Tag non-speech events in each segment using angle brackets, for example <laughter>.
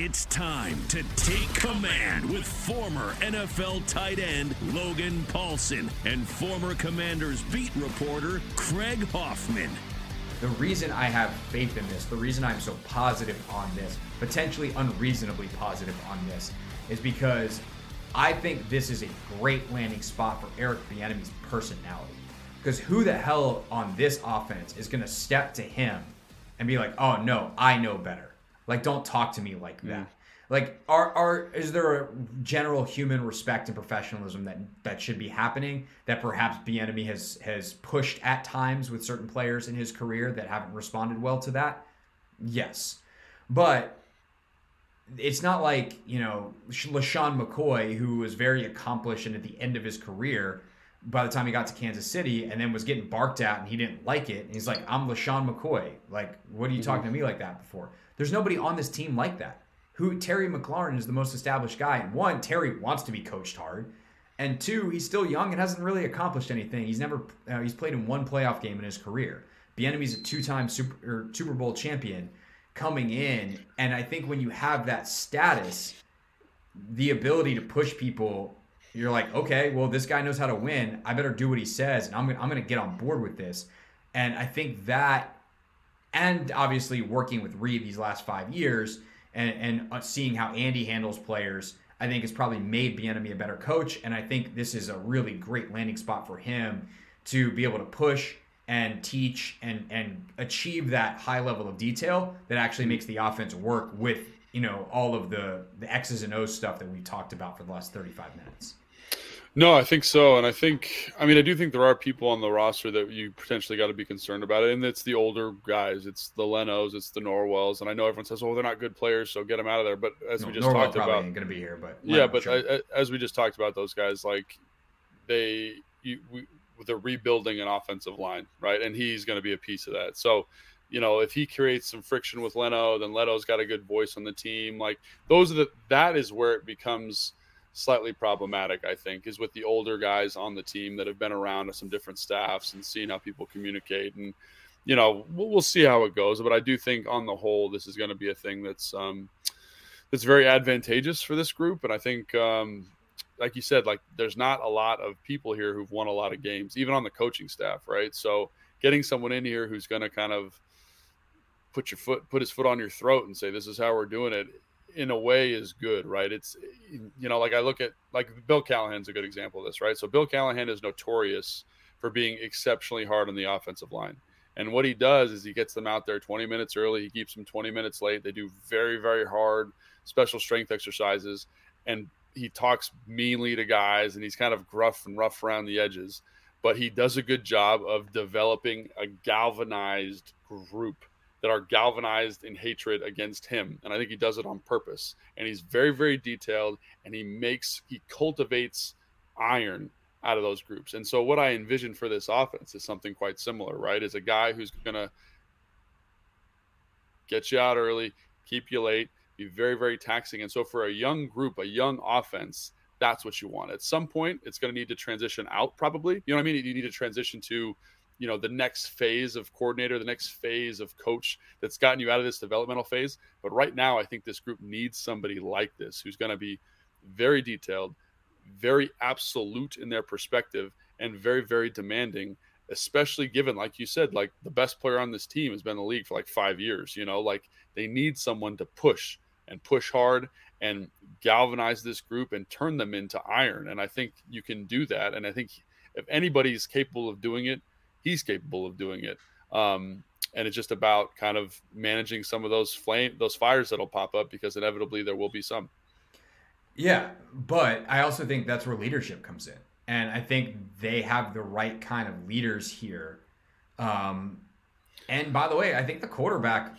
It's time to take command with former NFL tight end Logan Paulsen and former Commanders beat reporter Craig Hoffman. The reason I have faith in this, the reason I'm so positive on this, potentially unreasonably positive on this, is because I think this is a great landing spot for Eric Bieniemy's personality. Because who the hell on this offense is going to step to him and be like, "Oh no, I know better." Like, don't talk to me like mm. that. Like, are are is there a general human respect and professionalism that that should be happening that perhaps Bieniemy has has pushed at times with certain players in his career that haven't responded well to that? Yes, but it's not like you know LeSean McCoy, who was very accomplished and at the end of his career, by the time he got to Kansas City, and then was getting barked at, and he didn't like it. And he's like, "I'm LeSean McCoy. Like, what are you talking to me like that before?" There's nobody on this team like that. Who Terry McLaurin is the most established guy. And one, Terry wants to be coached hard, and two, he's still young and hasn't really accomplished anything. He's never uh, he's played in one playoff game in his career. Bieniemy's a two-time Super Super Bowl champion coming in, and I think when you have that status, the ability to push people, you're like, okay, well, this guy knows how to win. I better do what he says, and I'm gonna, I'm to get on board with this. And I think that, and obviously working with Reid these last five years, and and uh, seeing how Andy handles players, I think has probably made Bieniemy a better coach. And I think this is a really great landing spot for him to be able to push and teach and and achieve that high level of detail that actually makes the offense work with you know all of the the X's and O's stuff that we talked about for the last 35 minutes. No, I think so, and I think I mean I do think there are people on the roster that you potentially got to be concerned about it, and it's the older guys, it's the Lenos, it's the Norwells, and I know everyone says, "Oh, they're not good players, so get them out of there." But as No, we just Norwell talked about, ain't gonna be here, but yeah, Leno, but sure. I, I, as we just talked about, those guys like they you we, they're rebuilding an offensive line, right? And he's going to be a piece of that. So, you know, if he creates some friction with Leno, then Leno's got a good voice on the team. Like those are the that is where it becomes slightly problematic. I think is with the older guys on the team that have been around some different staffs and seeing how people communicate and. You know, we'll, we'll see how it goes, but I do think on the whole, this is going to be a thing that's um, that's very advantageous for this group. And I think, um, like you said, like there's not a lot of people here who've won a lot of games, even on the coaching staff, right? So getting someone in here who's going to kind of put your foot, put his foot on your throat and say, this is how we're doing it in a way is good, right? It's, you know, like I look at, like Bill Callahan's a good example of this, right? So Bill Callahan is notorious for being exceptionally hard on the offensive line. And what he does is he gets them out there 20 minutes early. He keeps them 20 minutes late. They do very, very hard special strength exercises. And he talks meanly to guys and he's kind of gruff and rough around the edges. But he does a good job of developing a galvanized group that are galvanized in hatred against him. And I think he does it on purpose. And he's very, very detailed and he makes, he cultivates iron out of those groups. And so what I envision for this offense is something quite similar, right? Is a guy who's going to get you out early, keep you late, be very, very taxing. And so for a young group, a young offense, that's what you want. At some point, it's going to need to transition out, probably. You know what I mean? You need to transition to, you know, the next phase of coordinator, the next phase of coach that's gotten you out of this developmental phase. But right now, I think this group needs somebody like this who's going to be very detailed, very absolute in their perspective, and very, very demanding. Especially given, like you said, like the best player on this team has been in the league for like five years. You know, like they need someone to push and push hard and galvanize this group and turn them into iron. And I think you can do that. And I think if anybody's capable of doing it, he's capable of doing it. Um, and it's just about kind of managing some of those flame those fires that'll pop up because inevitably there will be some. Yeah, but I also think that's where leadership comes in, and I think they have the right kind of leaders here. Um, and by the way, I think the quarterback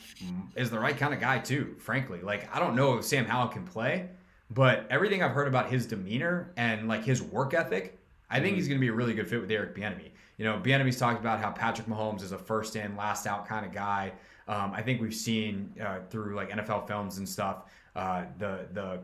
is the right kind of guy too. Frankly, like I don't know if Sam Howell can play, but everything I've heard about his demeanor and like his work ethic, I think he's going to be a really good fit with Eric Bieniemy. You know, Bieniemy's talked about how Patrick Mahomes is a first in, last out kind of guy. Um, I think we've seen uh, through like NFL films and stuff uh, the the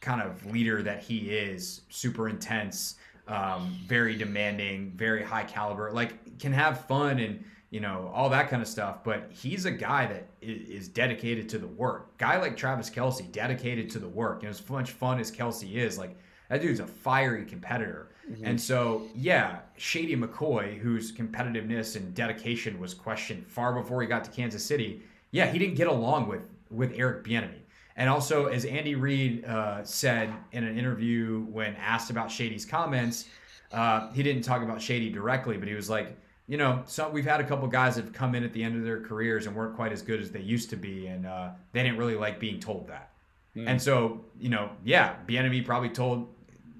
kind of leader that he is, super intense, um, very demanding, very high caliber. Like can have fun and you know all that kind of stuff. But he's a guy that is dedicated to the work. Guy like Travis Kelce, dedicated to the work. You know, as much fun as Kelce is, like that dude's a fiery competitor. Mm-hmm. And so, yeah, Shady McCoy, whose competitiveness and dedication was questioned far before he got to Kansas City, yeah, he didn't get along with with Eric Bieniemy. And also, as Andy Reid uh, said in an interview when asked about Shady's comments, uh, he didn't talk about Shady directly, but he was like, you know, so we've had a couple guys that have come in at the end of their careers and weren't quite as good as they used to be, and uh, they didn't really like being told that. Mm. And so, you know, yeah, Bieniemy probably told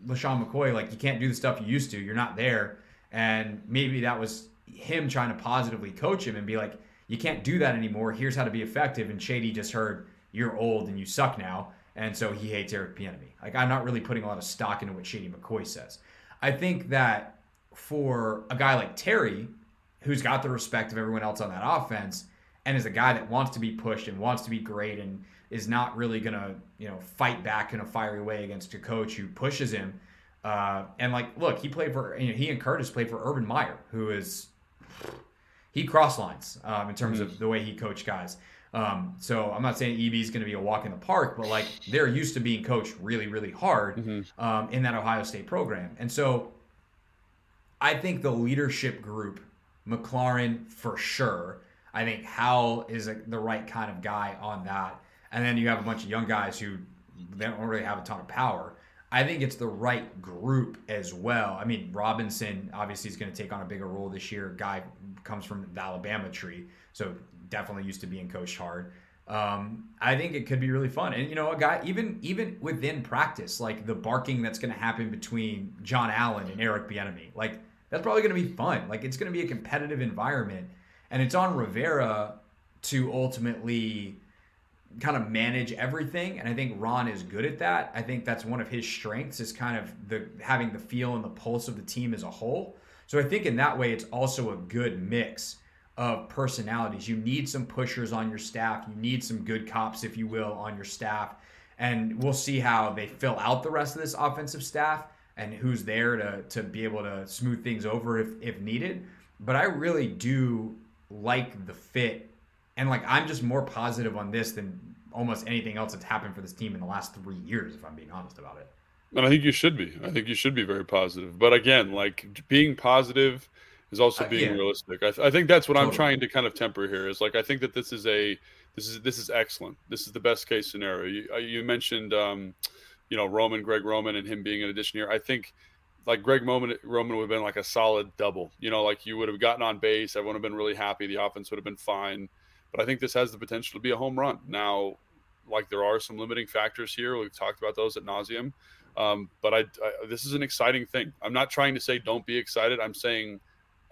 LeSean McCoy, like, you can't do the stuff you used to. You're not there. And maybe that was him trying to positively coach him and be like, you can't do that anymore. Here's how to be effective. And Shady just heard, you're old and you suck now. And so he hates Eric Bieniemy. Like, I'm not really putting a lot of stock into what Shady McCoy says. I think that for a guy like Terry, who's got the respect of everyone else on that offense, and is a guy that wants to be pushed and wants to be great and is not really going to, you know, fight back in a fiery way against a coach who pushes him. Uh, and like, look, he played for, you know, he and Curtis played for Urban Meyer, who is, he cross lines um, in terms mm-hmm. of the way he coached guys. Um, so I'm not saying EB is going to be a walk in the park, but like they're used to being coached really, really hard mm-hmm. um, in that Ohio State program. And so I think the leadership group, McLaurin for sure. I think Howell is a, the right kind of guy on that. And then you have a bunch of young guys who they don't really have a ton of power. I think it's the right group as well. I mean, Robinson obviously is going to take on a bigger role this year. Guy comes from the Alabama tree, so definitely used to being coached hard. Um, I think it could be really fun. And you know, a guy even even within practice, like the barking that's going to happen between Jon Allen and Eric Bieniemy, like that's probably going to be fun. Like it's going to be a competitive environment, and it's on Rivera to ultimately kind of manage everything. And i think ron is good at that. I think that's one of his strengths is kind of the having the feel and the pulse of the team as a whole. So i think in that way it's also a good mix of personalities. You need some pushers on your staff. You need some good cops if you will on your staff. And we'll see how they fill out the rest of this offensive staff and who's there to, to be able to smooth things over if, if needed. But i really do like the fit and like I'm just more positive on this than almost anything else that's happened for this team in the last three years, if I'm being honest about it. And I think you should be. I think you should be very positive. But again, like being positive is also uh, being uh, yeah. realistic. I, th- I, think that's what totally. I'm trying to kind of temper here. Is like I think that this is a this is this is excellent. This is the best case scenario. You, uh, you mentioned, um, you know, Roman, Greg Roman, and him being an addition here. I think like Greg Roman, Roman would have been like a solid double. You know, like you would have gotten on base. Everyone would have been really happy. The offense would have been fine but I think this has the potential to be a home run. Now, like there are some limiting factors here. We've talked about those at nauseum. Um, but I, I, this is an exciting thing. I'm not trying to say don't be excited. I'm saying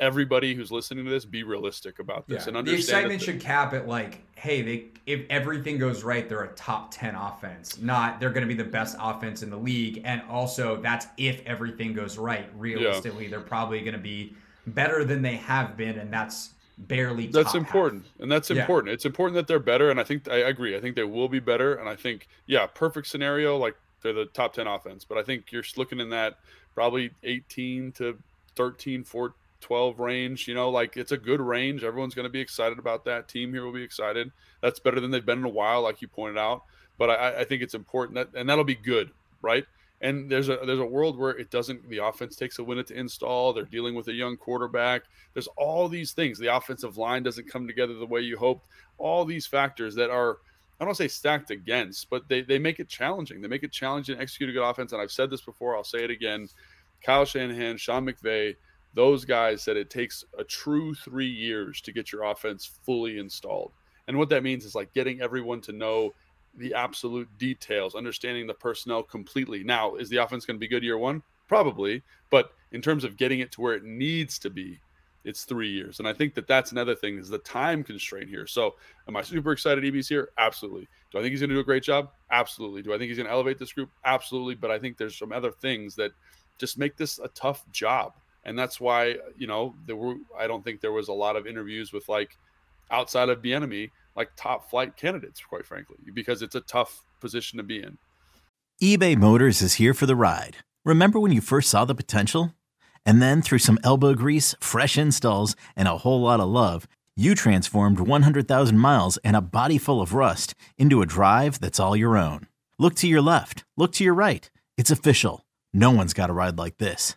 everybody who's listening to this be realistic about this yeah. and understand. The excitement should cap at like, hey, they if everything goes right, they're a top ten offense. Not they're going to be the best offense in the league, and also that's if everything goes right. Realistically, yeah. they're probably going to be better than they have been, and that's barely. That's important, half. and that's important. Yeah. It's important that they're better, and I think I agree. I think they will be better, and I think yeah, perfect scenario like they're the top ten offense, but I think you're looking in that probably 18 to 13, 4, 12 range. You know, like it's a good range. Everyone's going to be excited about that. Team here will be excited. That's better than they've been in a while, like you pointed out. But I, I think it's important that, and that'll be good, right? And there's a there's a world where it doesn't. The offense takes a minute to install. They're dealing with a young quarterback. There's all these things. The offensive line doesn't come together the way you hoped. All these factors that are I don't say stacked against, but they, they make it challenging. They make it challenging to execute a good offense. And I've said this before, I'll say it again. Kyle Shanahan, Sean McVay, those guys said it takes a true three years to get your offense fully installed. And what that means is like getting everyone to know the absolute details, understanding the personnel completely. Now, is the offense going to be good year one? Probably. But in terms of getting it to where it needs to be, it's three years. And I think that that's another thing is the time constraint here. So am I super excited EB's here? Absolutely. Do I think he's going to do a great job? Absolutely. Do I think he's going to elevate this group? Absolutely. But I think there's some other things that just make this a tough job. And that's why, you know, there were, I don't think there was a lot of interviews with like outside of Bieniemy like top flight candidates, quite frankly, because it's a tough position to be in. eBay Motors is here for the ride. Remember when you first saw the potential? And then through some elbow grease, fresh installs, and a whole lot of love, you transformed 100,000 miles and a body full of rust into a drive that's all your own. Look to your left, look to your right. It's official. No one's got a ride like this.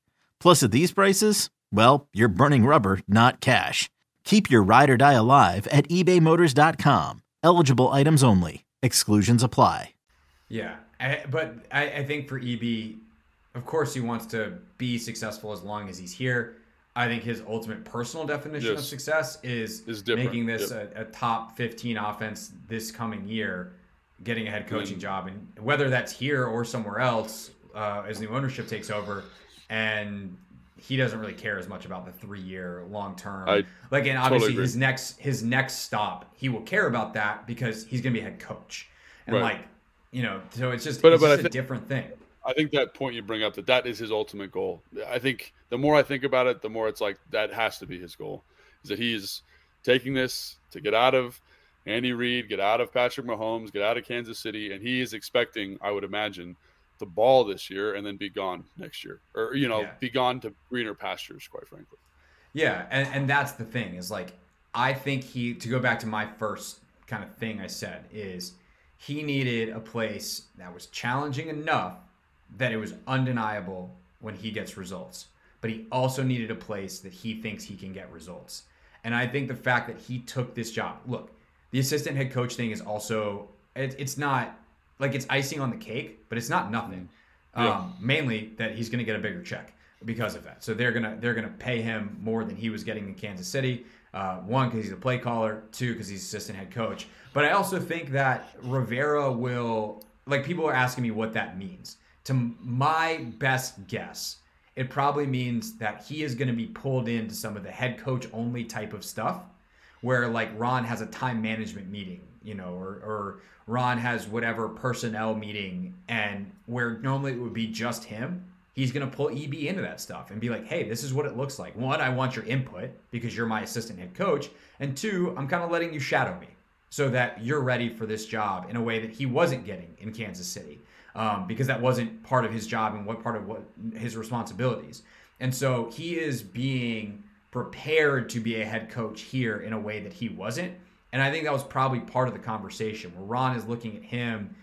Plus, at these prices, well, you're burning rubber, not cash. Keep your ride or die alive at ebaymotors.com. Eligible items only. Exclusions apply. Yeah, I, but I, I think for EB, of course, he wants to be successful as long as he's here. I think his ultimate personal definition of success is, Is different. making this Yep. a, a top 15 offense this coming year, getting a head coaching Mm. job. And whether that's here or somewhere else uh, as new ownership takes over. And he doesn't really care as much about the three year long term. Like, and obviously agree. his next his next stop, he will care about that because he's going to be a head coach. And Right. like, you know, so it's just, But- it's but just a think- different thing. I think that point you bring up that that is his ultimate goal. I think the more I think about it, the more it's like that has to be his goal. Is that he's taking this to get out of Andy Reid, get out of Patrick Mahomes, get out of Kansas City, and he is expecting, I would imagine, the ball this year and then be gone next year, or you know, Yeah. be gone to greener pastures. Quite frankly, Yeah, and, and that's the thing is like I think he to go back to my first kind of thing I said is he needed a place that was challenging enough that it was undeniable when he gets results. But he also needed a place that he thinks he can get results. And I think the fact that he took this job, look, the assistant head coach thing is also it, it's not like it's icing on the cake, but it's not nothing. Yeah. Um, mainly that he's going to get a bigger check because of that. So they're gonna they're gonna pay him more than he was getting in Kansas City. Uh, one because he's a play caller. Two because he's assistant head coach. But I also think that Rivera will like people are asking me what that means. To my best guess, it probably means that he is going to be pulled into some of the head coach only type of stuff where like Ron has a time management meeting, you know, or, or Ron has whatever personnel meeting, and where normally it would be just him, he's going to pull EB into that stuff and be like, hey, this is what it looks like. One, I want your input because you're my assistant head coach. And two, I'm kind of letting you shadow me so that you're ready for this job in a way that he wasn't getting in Kansas City um, because that wasn't part of his job and what part of what his responsibilities. And so he is being prepared to be a head coach here in a way that he wasn't. And I think that was probably part of the conversation where Ron is looking at him.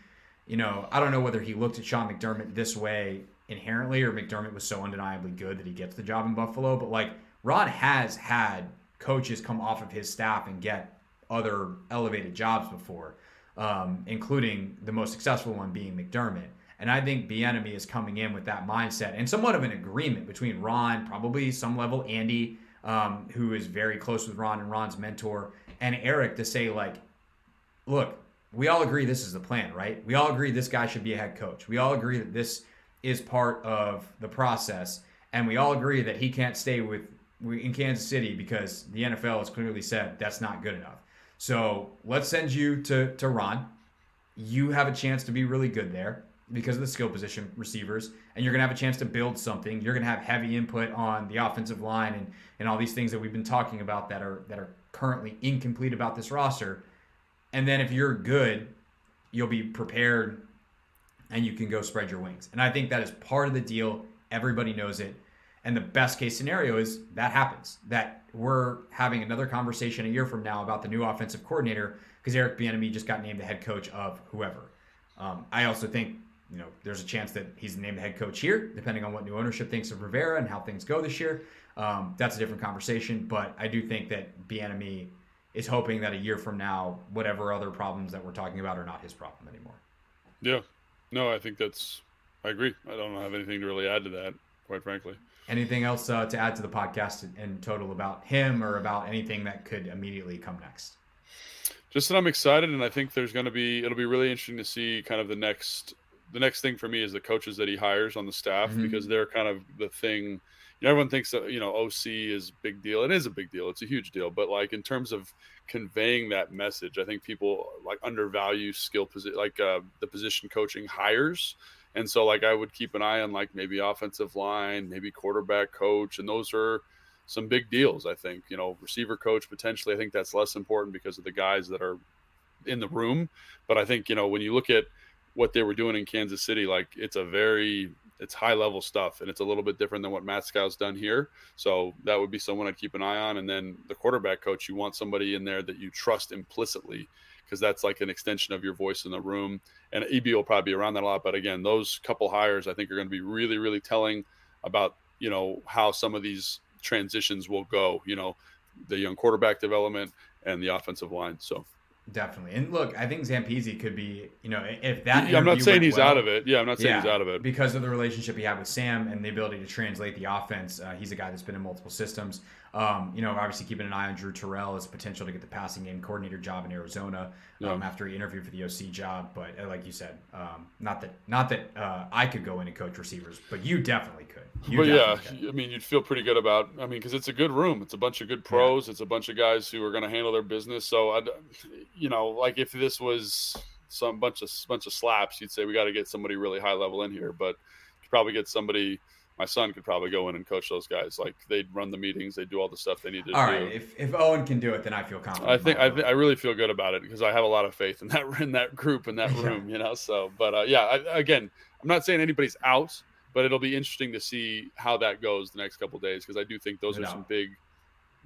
You know, I don't know whether he looked at Sean McDermott this way inherently or McDermott was so undeniably good that he gets the job in Buffalo. But like Ron has had coaches come off of his staff and get other elevated jobs before, um, including the most successful one being McDermott. And I think Bieniemy is coming in with that mindset and somewhat of an agreement between Ron, probably some level Andy, um, who is very close with Ron and Ron's mentor, and Eric to say like, look, we all agree this is the plan, right? We all agree this guy should be a head coach. We all agree that this is part of the process, and we all agree that he can't stay with in Kansas City because the NFL has clearly said that's not good enough. So let's send you to to Ron. You have a chance to be really good there because of the skill position receivers, and you're gonna have a chance to build something. You're gonna have heavy input on the offensive line and and all these things that we've been talking about that are that are currently incomplete about this roster. And then if you're good, you'll be prepared and you can go spread your wings. And I think that is part of the deal. Everybody knows it. And the best case scenario is that happens. That we're having another conversation a year from now about the new offensive coordinator because Eric Bieniemy just got named the head coach of whoever. Um, I also think you know there's a chance that he's named the head coach here, depending on what new ownership thinks of Rivera and how things go this year. Um, that's a different conversation, but I do think that Bieniemy is hoping that a year from now, whatever other problems that we're talking about are not his problem anymore. Yeah, no, I think that's. I agree. I don't have anything to really add to that, quite frankly. Anything else uh, to add to the podcast in total about him or about anything that could immediately come next? Just that I'm excited, and I think there's going to be. It'll be really interesting to see kind of the next. The next thing for me is the coaches that he hires on the staff mm-hmm. because they're kind of the thing. Know, everyone thinks that you know OC is big deal. It is a big deal. It's a huge deal. But like in terms of conveying that message, I think people like undervalue skill position, like uh, the position coaching hires. And so like I would keep an eye on like maybe offensive line, maybe quarterback coach, and those are some big deals. I think you know receiver coach potentially. I think that's less important because of the guys that are in the room. But I think you know when you look at what they were doing in Kansas City, like it's a very it's high level stuff and it's a little bit different than what Matt Scou's done here. So that would be someone I'd keep an eye on. And then the quarterback coach, you want somebody in there that you trust implicitly because that's like an extension of your voice in the room. And EB will probably be around that a lot. But again, those couple hires I think are going to be really, really telling about, you know, how some of these transitions will go, you know, the young quarterback development and the offensive line. So definitely. And look, I think Zampese could be, you know, if that. Yeah, I'm not saying he's well, out of it. Yeah, I'm not saying yeah, he's out of it because of the relationship he had with Sam and the ability to translate the offense. Uh, he's a guy that's been in multiple systems. Um, you know, obviously keeping an eye on Drew Terrell as potential to get the passing game coordinator job in Arizona yeah. um, after he interviewed for the OC job. But uh, like you said, um, not that not that uh, I could go in and coach receivers, but you definitely could. You but yeah, could. I mean, you'd feel pretty good about. I mean, because it's a good room. It's a bunch of good pros. Yeah. It's a bunch of guys who are going to handle their business. So, I, you know, like if this was some bunch of bunch of slaps, you'd say we got to get somebody really high level in here, but you probably get somebody my son could probably go in and coach those guys. Like they'd run the meetings, they'd do all the stuff they need to all do. All right, if, if Owen can do it, then I feel confident. I think I, th- I really feel good about it because I have a lot of faith in that <laughs> in that group in that room, you know. So, but uh, yeah, I, again, I'm not saying anybody's out, but it'll be interesting to see how that goes the next couple days because I do think those are some big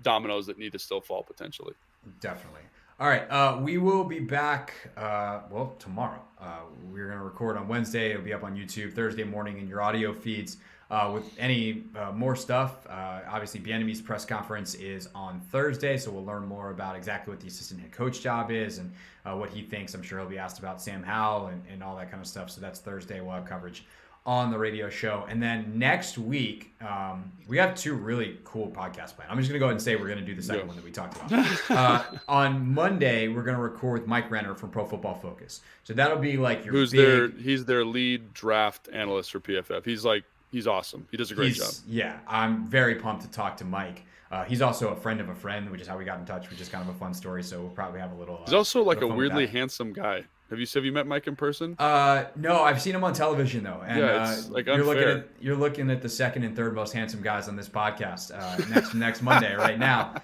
dominoes that need to still fall potentially. Definitely. All right, uh, we will be back. Uh, well, tomorrow. Uh, we're going to record on Wednesday. It'll be up on YouTube Thursday morning in your audio feeds. Uh, with any uh, more stuff, uh, obviously, Bieniemy's press conference is on Thursday, so we'll learn more about exactly what the assistant head coach job is and uh, what he thinks. I'm sure he'll be asked about Sam Howell and, and all that kind of stuff. So that's Thursday. We'll have coverage on the radio show. And then next week, um, we have two really cool podcasts planned. I'm just going to go ahead and say we're going to do the second yeah. one that we talked about. uh, on Monday, we're going to record with Mike Renner from Pro Football Focus. So that'll be like your who's big... their he's their lead draft analyst for PFF. He's like he's awesome. He does a great he's, job. Yeah, I'm very pumped to talk to Mike. Uh, he's also a friend of a friend, which is how we got in touch, which is kind of a fun story. So we'll probably have a little. Uh, he's also like a weirdly handsome guy. Have you have you met Mike in person? Uh, no, I've seen him on television though. And, yeah, it's uh, like unfair. You're looking at you're looking at the second and third most handsome guys on this podcast uh, next <laughs> next Monday right now.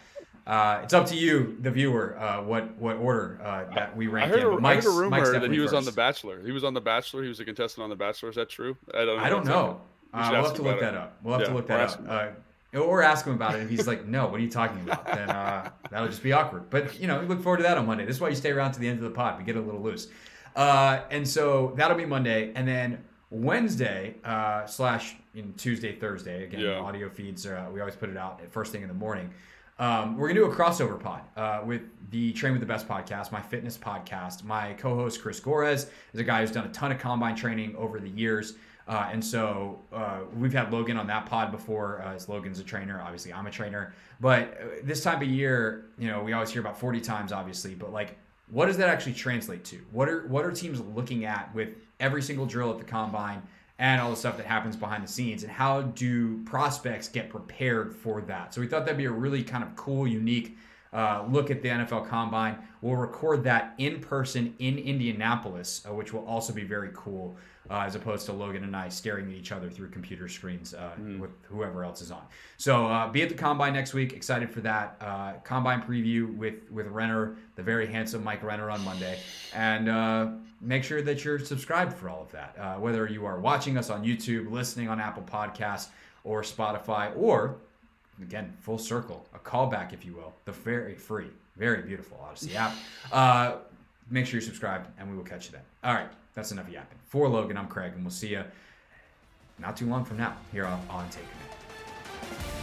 Uh, it's up to you, the viewer, uh, what what order uh, that we rank I heard, in. But Mike's, I heard a rumor that he was first. on The Bachelor. He was on The Bachelor. He was a contestant on The Bachelor. Is that true? I don't know. I don't know. Uh, we'll have to look that up. We'll have yeah, to look that up. Uh, or ask him about it. If he's like, no, what are you talking about? Then uh, that'll just be awkward. But, you know, look forward to that on Monday. This is why you stay around to the end of the pod. We get a little loose. Uh, and so that'll be Monday. And then Wednesday uh, slash in Tuesday, Thursday, again, yeah. audio feeds, uh, we always put it out at first thing in the morning. Um, we're gonna do a crossover pod uh, with the Train with the Best podcast, my fitness podcast. My co-host Chris Gorez is a guy who's done a ton of combine training over the years. Uh, and so uh, we've had Logan on that pod before. Uh, as Logan's a trainer, obviously I'm a trainer. But uh, this time of year, you know, we always hear about 40 times, obviously. But like, what does that actually translate to? What are what are teams looking at with every single drill at the combine and all the stuff that happens behind the scenes? And how do prospects get prepared for that? So we thought that'd be a really kind of cool, unique uh, look at the NFL Combine. We'll record that in person in Indianapolis, uh, which will also be very cool uh, as opposed to Logan and I staring at each other through computer screens uh, mm. with whoever else is on. So uh, be at the combine next week. Excited for that uh, combine preview with with Renner, the very handsome Mike Renner on Monday, and uh, make sure that you're subscribed for all of that. Uh, whether you are watching us on YouTube, listening on Apple Podcasts or Spotify, or again, full circle, a callback, if you will, the very free, very beautiful Odyssey app. <laughs> Uh, make sure you're subscribed, and we will catch you then. All right, that's enough yapping. For Logan, I'm Craig, and we'll see you not too long from now here on, on Take Command.